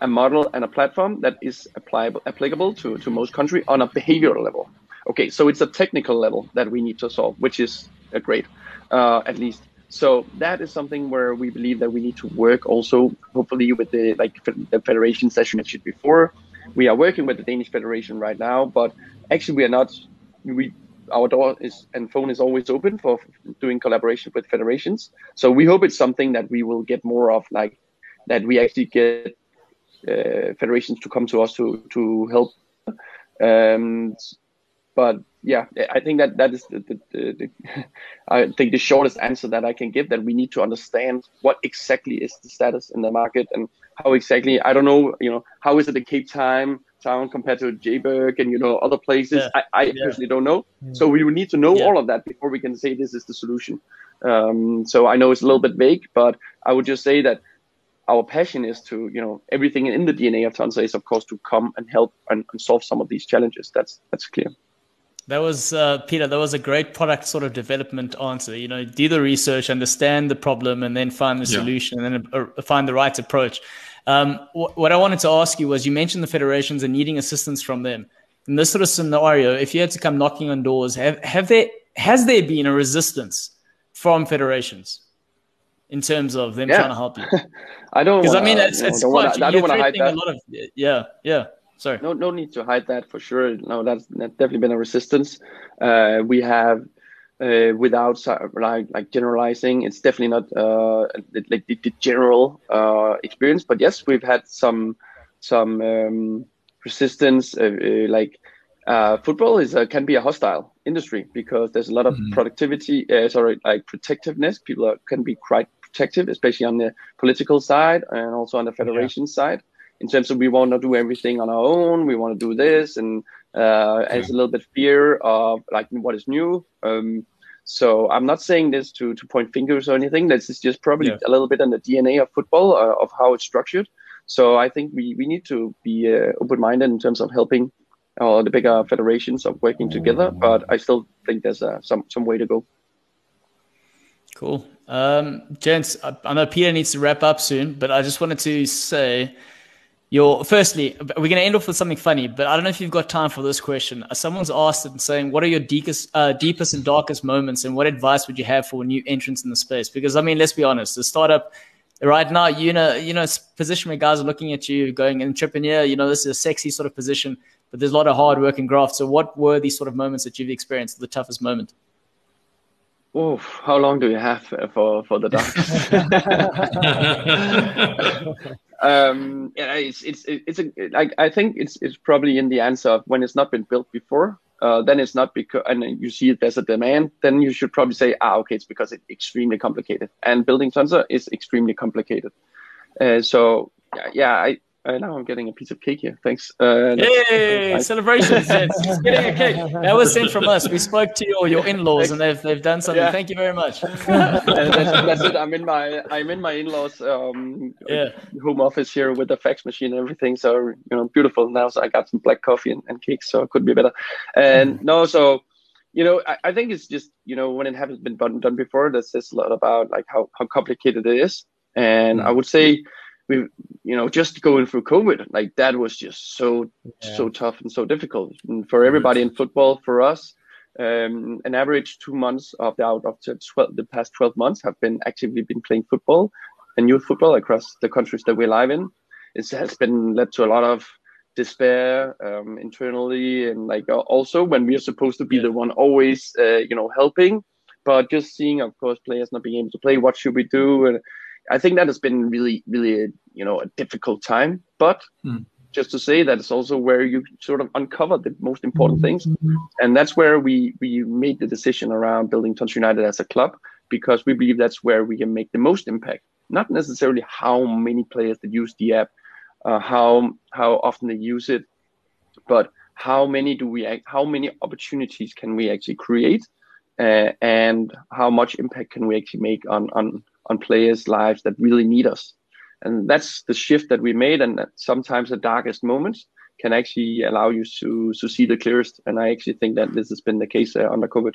a model and a platform that is applicable applicable to, to most country on a behavioral level. Okay, so it's a technical level that we need to solve, which is a great, uh, at least. So that is something where we believe that we need to work also, hopefully, with the like the federations that you mentioned before, we are working with the Danish Federation right now, but actually we are not. We our door is and phone is always open for doing collaboration with federations. So we hope it's something that we will get more of, like that we actually get uh, federations to come to us to to help. Um, but yeah, I think that that is the, the, the, the I think the shortest answer that I can give. That we need to understand what exactly is the status in the market and how exactly I don't know. You know, how is it the Cape Time town compared to Joburg and you know other places. Yeah. I, I Yeah. personally don't know. So we need to know Yeah. all of that before we can say this is the solution. Um, so I know it's a little bit vague, but I would just say that our passion is to you know everything in the DNA of Tonsser is of course to come and help and, and solve some of these challenges. That's that's clear. That was uh, Peter. That was a great product sort of development answer. You know, do the research, understand the problem, and then find the Yeah. solution, and then uh, find the right approach. Um, wh- what I wanted to ask you was, you mentioned the federations and needing assistance from them. In this sort of scenario, if you had to come knocking on doors, have have there has there been a resistance from federations in terms of them Yeah. trying to help you? I don't Because I mean, it's it's quite. I don't want to hide that. a lot of yeah, yeah. Sorry. no no need to hide that for sure. No that's, that's definitely been a resistance. Uh, we have uh, without like like generalizing it's definitely not uh, like the, the general uh, experience but yes we've had some some um, resistance uh, uh, like uh, football is a, can be a hostile industry because there's a lot of Mhm. productivity uh, sorry like protectiveness. People are, can be quite protective especially on the political side and also on the federation side in terms of we want to do everything on our own. We want to do this, and uh, and it's a little bit fear of like what is new. Um, so I'm not saying this to to point fingers or anything. This is just probably Yeah. a little bit in the DNA of football uh, of how it's structured. So I think we we need to be uh, open-minded in terms of helping uh, the bigger federations of working together. But I still think there's uh, some some way to go. Cool. Um, gents, I, I know Peter needs to wrap up soon, but I just wanted to say your firstly, we're going to end off with something funny, but I don't know if you've got time for this question. Uh, Someone's asked and saying, what are your deepest, uh, deepest and darkest moments and what advice would you have for new entrants in the space? Because I mean, let's be honest, the startup right now, you know, you know, it's position where guys are looking at you going entrepreneur, you know, this is a sexy sort of position, but there's a lot of hard work and graft. So what were these sort of moments that you've experienced, the toughest moment? Oh, how long do you have uh, for for the darkest? um, it's it's it's a like I think it's it's probably in the answer of when it's not been built before. Uh, then it's not because and you see there's a demand. Then you should probably say, ah, okay, it's because it's extremely complicated. And building Tonsser is extremely complicated. Uh, so yeah, I. Uh, now I'm getting a piece of cake here. Thanks. Uh, Yay! that's Celebrations. He's getting a cake. That was sent from us. We spoke to your, your in-laws and they've, they've done something. Yeah. Thank you very much. and that's, that's it. I'm in my I'm in my in-laws um, Yeah. home office here with the fax machine and everything. So you know, beautiful now. So I got some black coffee and, and cakes, so it could be better. And no, so you know, I, I think it's just you know when it hasn't been done, done before, that says a lot about like how how complicated it is. And I would say we you know just going through COVID, like that was just so so tough and so difficult and for everybody in football. For us, um, an average two months of the out of the, 12, the past 12 months have been actively been playing football and youth football across the countries that we live in. It has been led to a lot of despair um, internally and like uh, also when we are supposed to be Yeah. the one always uh, you know helping, but just seeing of course players not being able to play. What should we do? And I think that has been really really a, you know a difficult time, but. Mm. Just to say that it's also where you sort of uncover the most important things and that's where we we made the decision around building Tonsser United as a club because we believe that's where we can make the most impact. Not necessarily how many players that use the app, uh, how how often they use it, but how many do we how many opportunities can we actually create, uh, and how much impact can we actually make on on on players' lives that really need us. And that's the shift that we made, and that sometimes the darkest moments can actually allow you to to see the clearest. And I actually think that this has been the case uh, under COVID.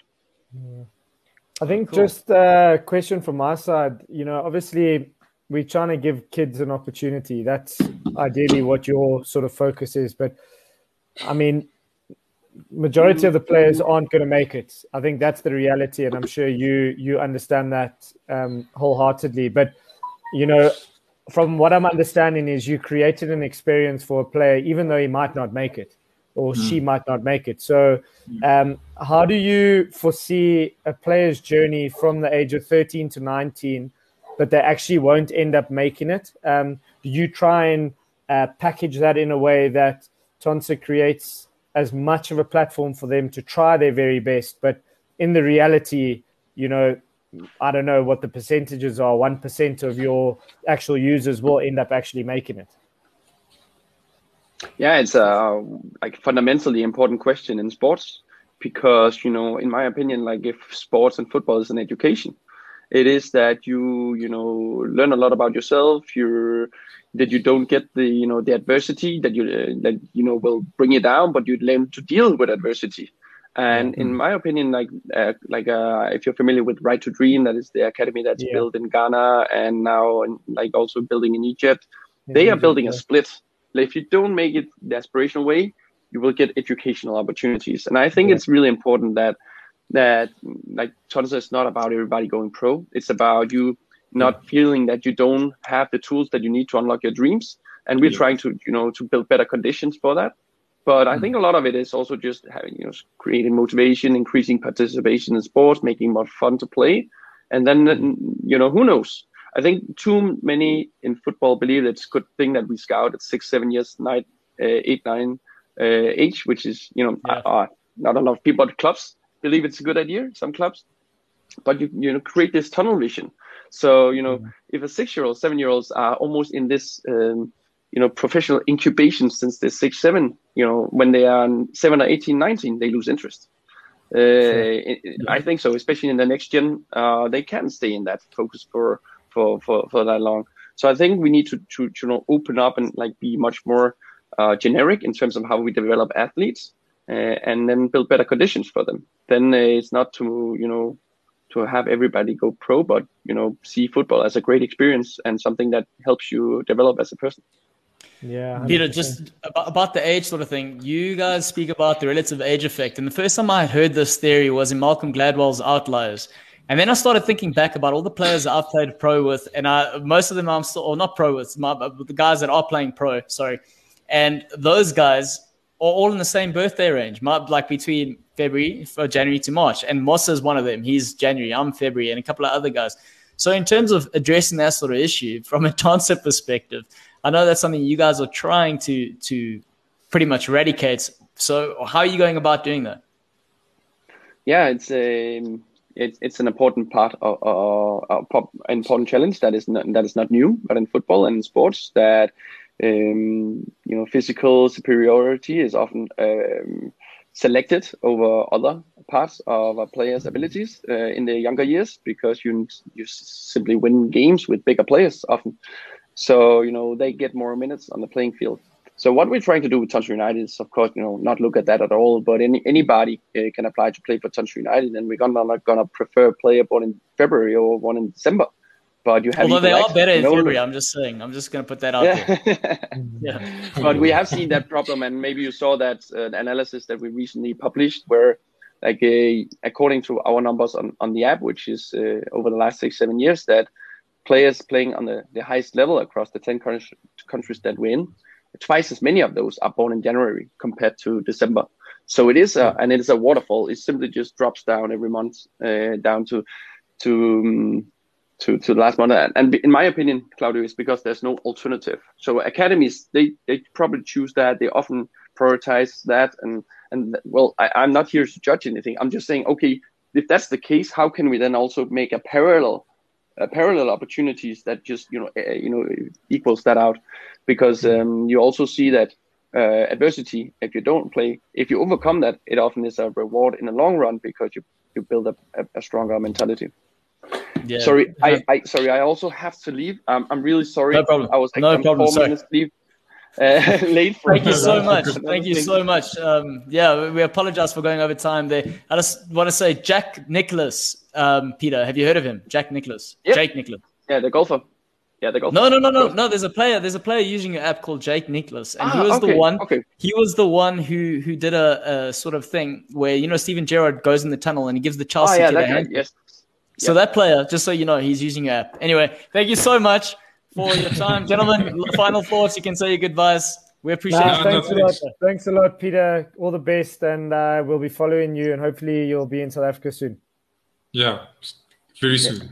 I think Cool. just a question from my side. You know, obviously, we're trying to give kids an opportunity. That's ideally what your sort of focus is. But I mean, majority of the players aren't going to make it. I think that's the reality, and I'm sure you you understand that um, wholeheartedly. But you know, from what I'm understanding, is you created an experience for a player, even though he might not make it or she might not make it. So, um, how do you foresee a player's journey from the age of 13 to 19 that they actually won't end up making it? Um, do you try and uh, package that in a way that Tonsser creates as much of a platform for them to try their very best, but in the reality, you know, I don't know what the percentages are. One percent of your actual users will end up actually making it. Yeah, it's a like fundamentally important question in sports because you know, in my opinion, like if sports and football is an education, it is that you you know learn a lot about yourself. You're that you don't get the you know the adversity that you uh, that you know will bring you down, but you learn to deal with adversity. And mm-hmm. in my opinion, like uh, like uh, if you're familiar with Right to Dream, that is the academy that's yeah. built in Ghana and now and like also building in Egypt. In they Egypt, are building yeah. a split. Like, if you don't make it the aspirational way, you will get educational opportunities. And I think yeah. it's really important that that like Tonsser is not about everybody going pro. It's about you not feeling that you don't have the tools that you need to unlock your dreams. And we're trying to you know to build better conditions for that. But I think a lot of it is also just having, you know, creating motivation, increasing participation in sports, making more fun to play. And then, you know, who knows? I think too many in football believe it's a good thing that we scout at six, seven years, nine, uh, eight, nine uh, age, which is, you know, yeah. uh, not a lot of people at clubs believe it's a good idea, some clubs. But you, you know, create this tunnel vision. So, you know, mm-hmm. if a six year old, seven year olds are almost in this, um, you know, professional incubation since they're six, seven, you know, when they are seven or 18, 19, they lose interest. Uh, sure. I think so, especially in the next gen, uh, they can stay in that focus for, for, for, for that long. So I think we need to, to, to you know, open up and like be much more uh, generic in terms of how we develop athletes and then build better conditions for them. Then uh, it's not to, you know, to have everybody go pro, but, you know, see football as a great experience and something that helps you develop as a person. Yeah. 100%. Peter, just about, about, the age sort of thing, you guys speak about the relative age effect. And the first time I heard this theory was in Malcolm Gladwell's Outliers. And then I started thinking back about all the players I've played pro with, and I, most of them I'm still, or not pro with, my, the guys that are playing pro, sorry. And those guys are all in the same birthday range, like between February, for January to March. And Moss is one of them. He's January, I'm February, and a couple of other guys. So in terms of addressing that sort of issue from a concept perspective, I know that's something you guys are trying to to pretty much eradicate. So how are you going about doing that? Yeah, it's a um, it's it's an important part of uh, an important challenge that is not that is not new, but in football and in sports that um, you know physical superiority is often um, selected over other parts of a player's abilities uh, in the younger years because you you simply win games with bigger players often. So, you know, they get more minutes on the playing field. So what we're trying to do with Tonsser United is, of course, you know, not look at that at all. But any anybody uh, can apply to play for Tonsser United, and we're gonna not gonna prefer a player born in February or one in December. But you have although they are better in February, I'm just saying. I'm just gonna put that out yeah. there. yeah. But we have seen that problem, and maybe you saw that uh, analysis that we recently published, where like uh, according to our numbers on, on the app, which is uh, over the last six seven years, that players playing on the, the highest level across the 10 countries that we're in, twice as many of those are born in January compared to December. So it is a, and it is a waterfall. It simply just drops down every month, uh, down to, to, um, to, to the last month. And in my opinion, Claudio, is because there's no alternative. So academies, they, they probably choose that. They often prioritize that. And, and well, I, I'm not here to judge anything. I'm just saying, okay, if that's the case, how can we then also make a parallel uh, parallel opportunities that just you know uh, you know equals that out because mm-hmm. um, you also see that uh, adversity if you don't play if you overcome that it often is a reward in the long run because you you build up a, a stronger mentality yeah. sorry I, I sorry i also have to leave um, i'm really sorry no problem i was like, no problem, four minutes leave uh, late for Thank you so much. Thank you so much. Um, yeah, we apologize for going over time there. I just want to say Jack Nicholas, um, Peter, have you heard of him? Jack Nicholas. Yep. Jake Nicholas. Yeah, the golfer. Yeah, the golfer. No, no, no, no, no. There's a player. There's a player using an app called Jake Nicholas, and ah, he was okay, the one. Okay. He was the one who who did a, a, sort of thing where you know Steven Gerrard goes in the tunnel and he gives the Chelsea oh, yeah, that guy, yes. So yep. that player, just so you know, he's using your app. Anyway, thank you so much for your time, gentlemen. Final thoughts. You can say your goodbyes. We appreciate nah, it. Thanks a lot. Thanks a lot, Peter. All the best, and uh, we'll be following you, and hopefully you'll be in South Africa soon. Yeah, very soon.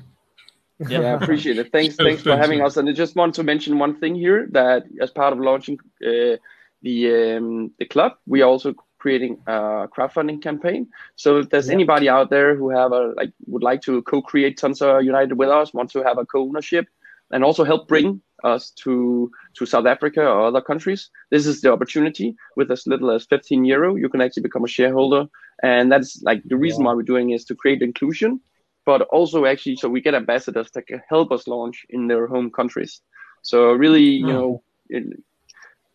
Yeah, yeah I appreciate it. Thanks, thanks for having us. And I just want to mention one thing here that as part of launching uh, the um, the club, we are also creating a crowdfunding campaign. So if there's yeah. anybody out there who have a like would like to co-create Tonsser United with us, want to have a co-ownership, and also help bring us to to South Africa or other countries, this is the opportunity. With as little as 15 euro, you can actually become a shareholder, and that's like the reason why we're doing is to create inclusion, but also actually so we get ambassadors that can help us launch in their home countries. So really, you know, it,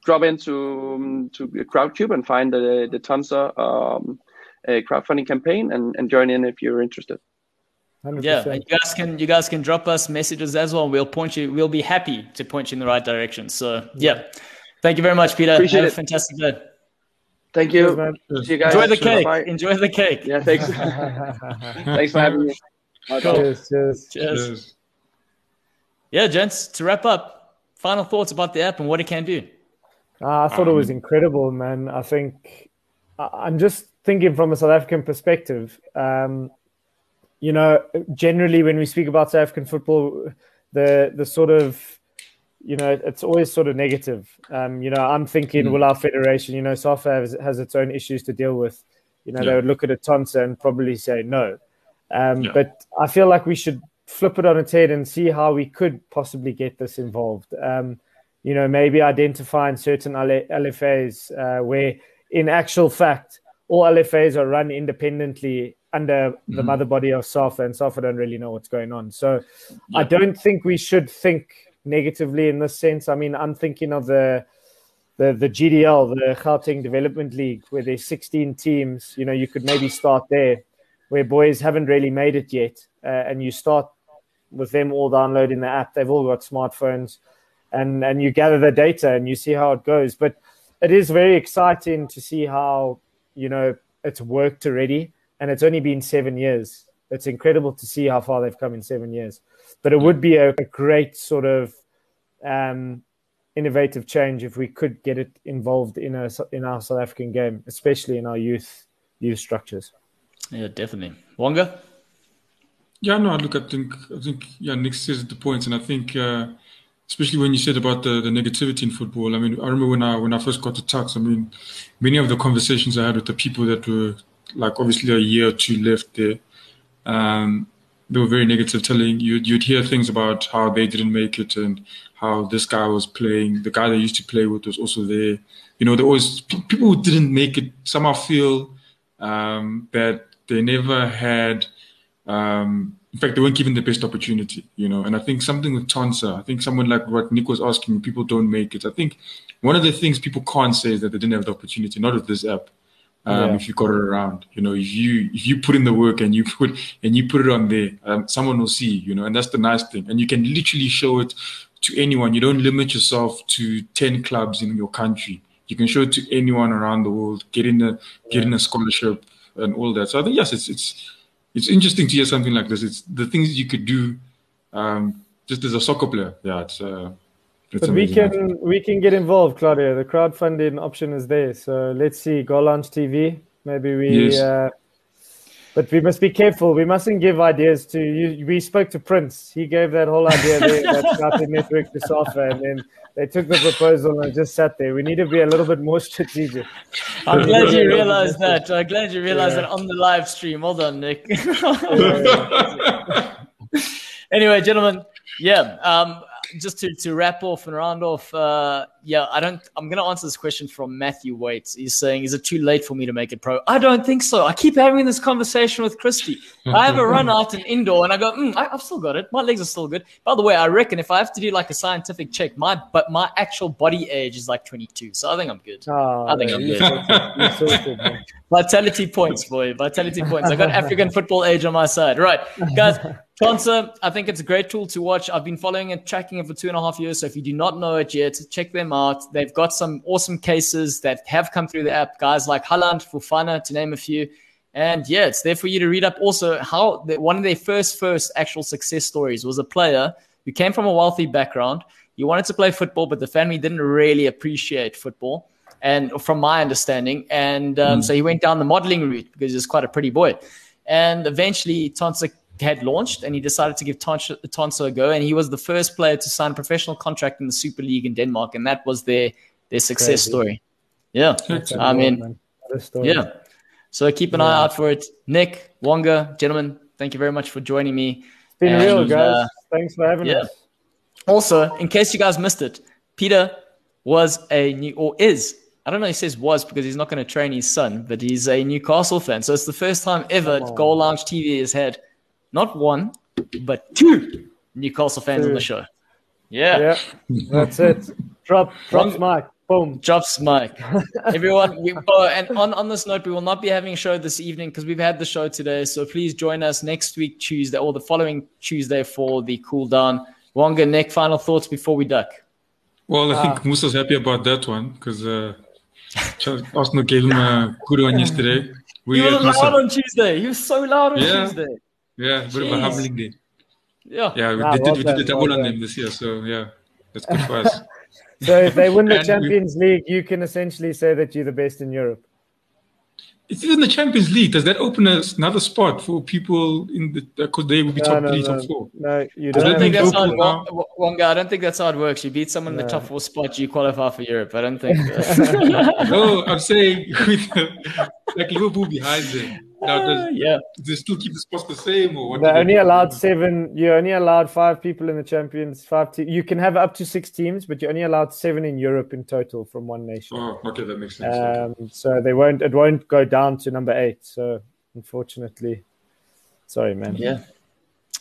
drop into um, to Crowdcube and find the the Tonsser um, crowdfunding campaign and, and join in if you're interested. 100%. Yeah, you guys can you guys can drop us messages as well. We'll point you. We'll be happy to point you in the right direction. So yeah, thank you very much, Peter. Appreciate Have it. a fantastic day. Thank you. Cheers, you Enjoy the cake. Bye. Enjoy the cake. Yeah, thanks. thanks for having me. Cool. Cheers, cheers. Cheers. Cheers. Yeah, gents. To wrap up, final thoughts about the app and what it can do. Uh, I thought um, it was um, incredible, man. I think I'm just thinking from a South African perspective. Um, you know, generally when we speak about South African football, the the sort of you know, it's always sort of negative. Um, you know, I'm thinking, mm. will our federation, you know, SAFA has, has, its own issues to deal with. You know, yeah. they would look at a Tonsser and probably say no. Um, yeah. But I feel like we should flip it on its head and see how we could possibly get this involved. Um, you know, maybe identifying certain LFAs uh, where, in actual fact, all LFAs are run independently under mm-hmm. the mother body of SAFA, and SAFA don't really know what's going on. So yeah. I don't think we should think negatively in this sense. I mean, I'm thinking of the the the GDL, the Gauteng Development League, where there's 16 teams. You know, you could maybe start there, where boys haven't really made it yet, uh, and you start with them all downloading the app. They've all got smartphones, and and you gather the data and you see how it goes. But it is very exciting to see how you know it's worked already and it's only been seven years. It's incredible to see how far they've come in seven years. But it would be a, a great sort of um, innovative change if we could get it involved in a in our South African game, especially in our youth youth structures. Yeah, definitely. Wonga. Yeah, no. I look, I think I think yeah, Nick says the points, and I think uh, especially when you said about the, the negativity in football. I mean, I remember when I when I first got to Tuks. I mean, many of the conversations I had with the people that were like obviously a year or two left there. Um, they were very negative, telling you you'd hear things about how they didn't make it and how this guy was playing. The guy they used to play with was also there. You know, there was people who didn't make it somehow feel um, that they never had. Um, in fact, they weren't given the best opportunity. You know, and I think something with Tonsser. I think someone like what Nick was asking, people don't make it. I think one of the things people can't say is that they didn't have the opportunity. Not with this app um, yeah. if you got it around. You know, if you if you put in the work and you put and you put it on there, um, someone will see. You know, and that's the nice thing. And you can literally show it to anyone. You don't limit yourself to ten clubs in your country. You can show it to anyone around the world. Getting a getting a scholarship and all that. So I think yes, it's it's it's interesting to hear something like this. It's the things you could do. Um, just as a soccer player, yeah, it's uh, but we can we can get involved, Claudio. The crowdfunding option is there. So let's see, Goal Lounge TV. Maybe we. Yes. Uh, but we must be careful. We mustn't give ideas to you. We spoke to Prince. He gave that whole idea there, that started network to software, and then they took the proposal and just sat there. We need to be a little bit more strategic. I'm glad you realized that. I'm glad you realized yeah. that on the live stream. Well done, Nick. anyway, gentlemen, yeah. Um, just to, to wrap off and round off, uh, yeah, I don't. I'm going to answer this question from Matthew Waits. He's saying, "Is it too late for me to make it pro?" I don't think so. I keep having this conversation with Christy. I have a run out and indoor, and I go, mm, I, have still got it. My legs are still good. By the way, I reckon if I have to do like a scientific check, my but my actual body age is like 22, so I think I'm good. Oh, I think I'm good. Vitality points, boy. Vitality points. I got African football age on my side. Right, guys. Tonsser, I think it's a great tool to watch. I've been following and tracking it for two and a half years. So if you do not know it yet, check them out. They've got some awesome cases that have come through the app. Guys like Haaland, Fofana, to name a few. And yeah, it's there for you to read up. Also, how the, one of their first first actual success stories was a player who came from a wealthy background. He wanted to play football, but the family didn't really appreciate football. And from my understanding, and um, mm. so he went down the modeling route because he was quite a pretty boy. And eventually, Tonsser had launched and he decided to give Tonsser a go. And he was the first player to sign a professional contract in the Super League in Denmark. And that was their, their success Crazy. story. Yeah. I mean, yeah. So keep an yeah. eye out for it. Nick, Wonga, gentlemen, thank you very much for joining me. It's been and, real, guys. Uh, Thanks for having yeah. us. Also, in case you guys missed it, Peter was a new or is I don't know. He says was because he's not going to train his son, but he's a Newcastle fan. So it's the first time ever Goal Lounge TV has had not one, but two Newcastle fans two. on the show. Yeah, yeah, that's it. Drop, drop mic. Boom. Drops mic. Everyone, we, oh, and on, on this note, we will not be having a show this evening because we've had the show today. So please join us next week, Tuesday, or the following Tuesday for the cool down. Wonga, Nick, final thoughts before we duck. Well, I think uh, Musa's happy about that one because uh, Arsenal gave him a good one yesterday. We he was loud on Tuesday. He was so loud on yeah. Tuesday. Yeah, a bit of a humbling day. Yeah. Yeah, we, did, we did the double on them this year. So, yeah, that's good for us. So if they win the Champions League, you can essentially say that you're the best in Europe. It's in the Champions League. Does that open another spot for people in the uh, because they will be top no, three, no. top four? No, you don't. I don't think that's how it, one guy. I don't think that's how it works. You beat someone in the top four spot, you qualify for Europe. I don't think. no, I'm saying with like Liverpool behind them. Now, does, yeah. they still keep the spots the same, or what? They're only allowed seven. You're only allowed five people in the Champions. Five. Te- you can have up to six teams, but you're only allowed seven in Europe in total from one nation. Oh, okay, that makes sense. Um, okay. So they won't. It won't go down to number eight. So unfortunately, sorry, man. Yeah.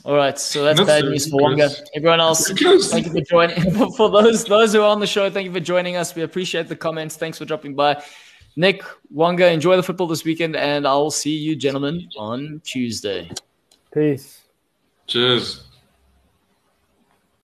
All right, so that's, bad news for Wonga. Everyone else, thank you for joining. for those those who are on the show, thank you for joining us. We appreciate the comments. Thanks for dropping by. Nick, Wonga, enjoy the football this weekend, and I'll see you gentlemen on Tuesday. Peace. Cheers.